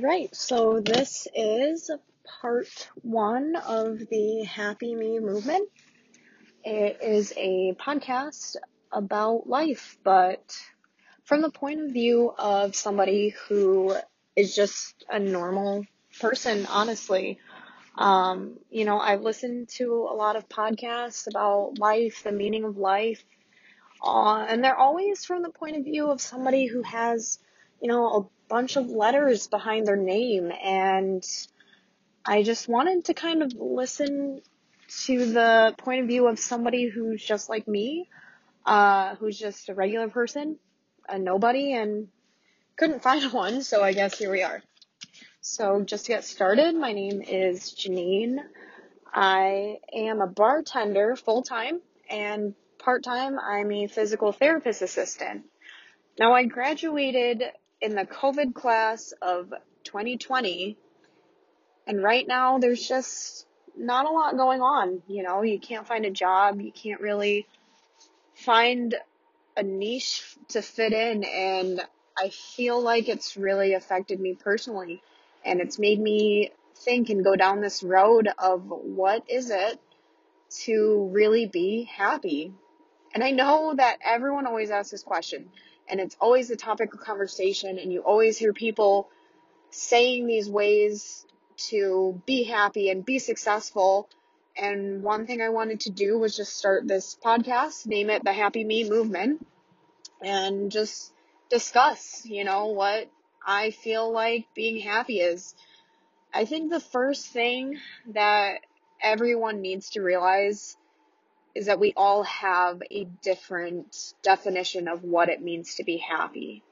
All right, so this is part one of the Happy Me movement. It is a podcast about life, but from the point of view of somebody who is just a normal person, honestly. Um, you know, I've listened to a lot of podcasts about life, the meaning of life, uh, and they're always from the point of view of somebody who has, you know, a bunch of letters behind their name. And I just wanted to kind of listen to the point of view of somebody who's just like me, uh, who's just a regular person, a nobody, and couldn't find one. So I guess here we are. So just to get started, my name is Janine. I am a bartender full time and part time, I'm a physical therapist assistant. Now, I graduated in the COVID class of 2020, and right now there's just not a lot going on. You know, you can't find a job, you can't really find a niche to fit in, and I feel like it's really affected me personally, and it's made me think and go down this road of what is it to really be happy? And I know that everyone always asks this question, and it's always the topic of conversation, and you always hear people saying these ways to be happy and be successful. And one thing I wanted to do was just start this podcast, name it the Happy Me Movement, and just discuss, you know, what I feel like being happy is. I think the first thing that everyone needs to realize is that we all have a different definition of what it means to be happy.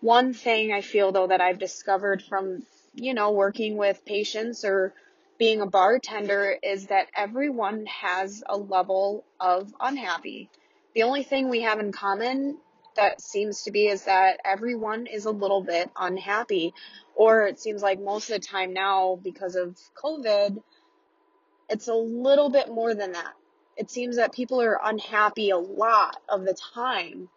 One thing I feel though that I've discovered from, you know, working with patients or being a bartender is that everyone has a level of unhappy. The only thing we have in common that seems to be is that everyone is a little bit unhappy. Or it seems like most of the time now, because of COVID, it's a little bit more than that it seems that people are unhappy a lot of the time.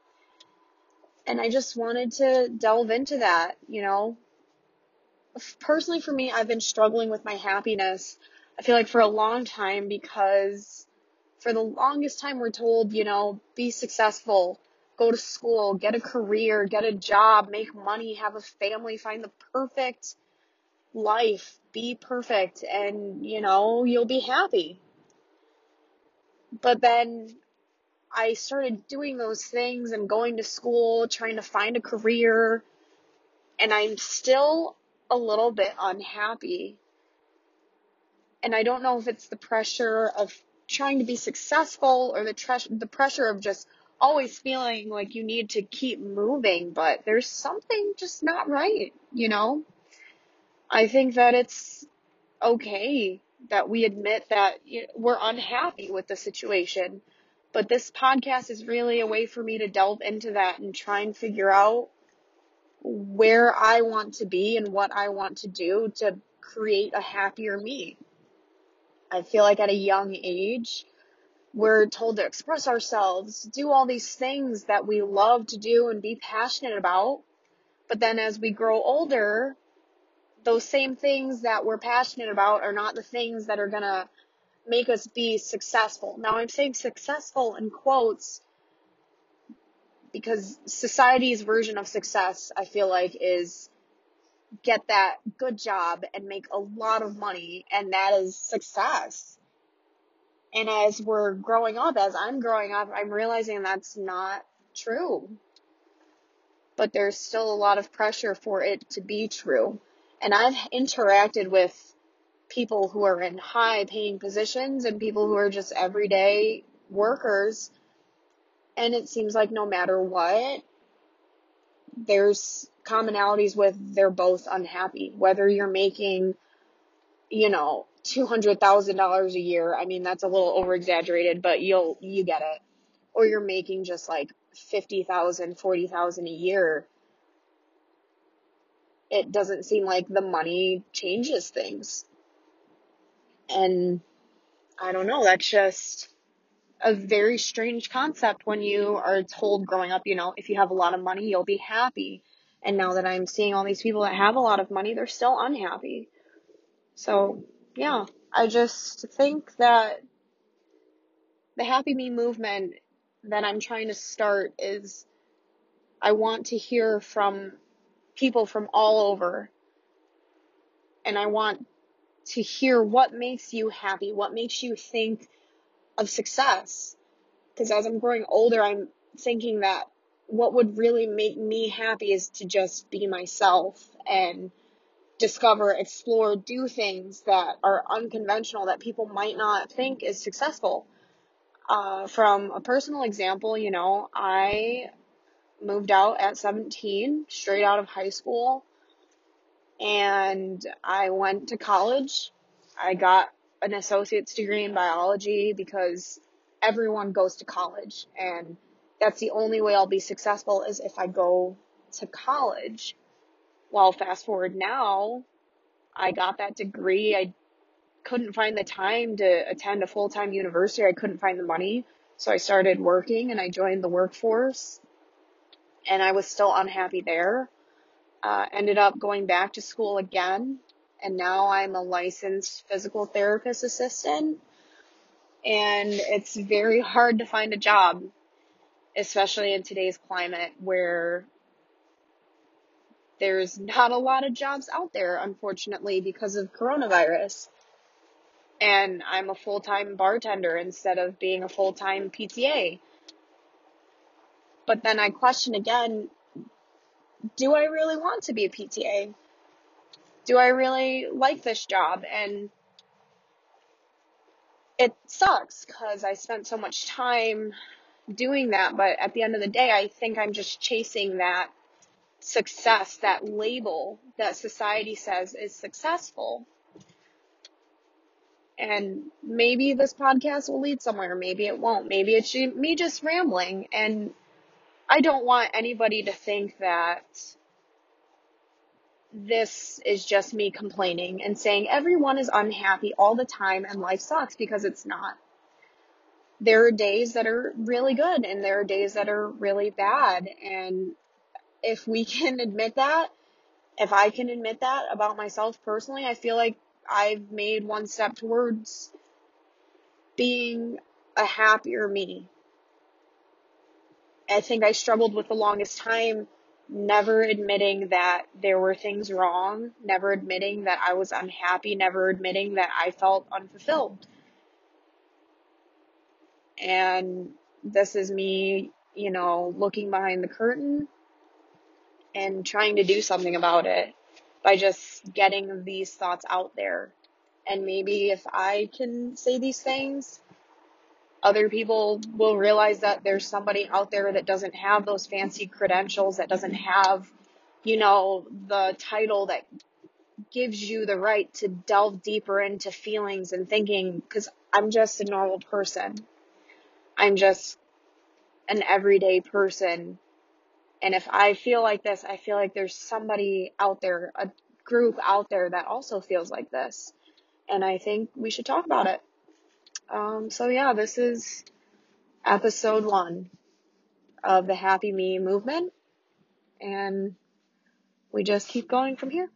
And I just wanted to delve into that, you know. Personally, for me, I've been struggling with my happiness. I feel like for a long time because for the longest time we're told, you know, be successful, go to school, get a career, get a job, make money, have a family, find the perfect life, be perfect, and, you know, you'll be happy. But then I started doing those things and going to school, trying to find a career, and I'm still a little bit unhappy. And I don't know if it's the pressure of trying to be successful or the tre- the pressure of just always feeling like you need to keep moving, but there's something just not right, you know? I think that it's okay that we admit that we're unhappy with the situation. But this podcast is really a way for me to delve into that and try and figure out where I want to be and what I want to do to create a happier me. I feel like at a young age, we're told to express ourselves, do all these things that we love to do and be passionate about. But then as we grow older, those same things that we're passionate about are not the things that are going to make us be successful. Now, I'm saying successful in quotes because society's version of success, I feel like, is get that good job and make a lot of money, and that is success. And as we're growing up, as I'm growing up, I'm realizing that's not true. But there's still a lot of pressure for it to be true. And I've interacted with people who are in high paying positions and people who are just everyday workers. And it seems like no matter what, there's commonalities with they're both unhappy. Whether you're making, you know, $200,000 a year, I mean, that's a little over exaggerated, but you'll, you get it. Or you're making just like 50,000, 40,000 a year it doesn't seem like the money changes things. And I don't know, that's just a very strange concept when you are told growing up, you know, if you have a lot of money, you'll be happy. And now that I'm seeing all these people that have a lot of money, they're still unhappy. So, yeah, I just think that the happy me movement that I'm trying to start is I want to hear from people from all over. And I want to hear what makes you happy, what makes you think of success. Because as I'm growing older, I'm thinking that what would really make me happy is to just be myself and discover, explore, do things that are unconventional that people might not think is successful. Uh, from a personal example, you know, I moved out at 17, straight out of high school, and I went to college. I got an associate's degree in biology because everyone goes to college and that's the only way I'll be successful is if I go to college. Well, fast forward now, I got that degree. I couldn't find the time to attend a full time university. I couldn't find the money. So I started working and I joined the workforce. And I was still unhappy there. Uh, ended up going back to school again. And now I'm a licensed physical therapist assistant. And it's very hard to find a job especially in today's climate where there's not a lot of jobs out there, unfortunately, because of coronavirus. And I'm a full time bartender instead of being a full time PTA. But then I question again do I really want to be a PTA? Do I really like this job? And it sucks because I spent so much time doing that, but at the end of the day, I think I'm just chasing that success, that label that society says is successful. And maybe this podcast will lead somewhere, maybe it won't. Maybe it's me just rambling. And I don't want anybody to think that this is just me complaining and saying everyone is unhappy all the time and life sucks because it's not there are days that are really good and there are days that are really bad. And if we can admit that, if I can admit that about myself personally, I feel like I've made one step towards being a happier me. I think I struggled with the longest time never admitting that there were things wrong, never admitting that I was unhappy, never admitting that I felt unfulfilled. And this is me, you know, looking behind the curtain and trying to do something about it by just getting these thoughts out there. And maybe if I can say these things, other people will realize that there's somebody out there that doesn't have those fancy credentials, that doesn't have, you know, the title that gives you the right to delve deeper into feelings and thinking, because I'm just a normal person. I'm just an everyday person. And if I feel like this, I feel like there's somebody out there, a group out there that also feels like this. And I think we should talk about it. Um, so yeah, this is episode one of the Happy Me movement. And we just keep going from here.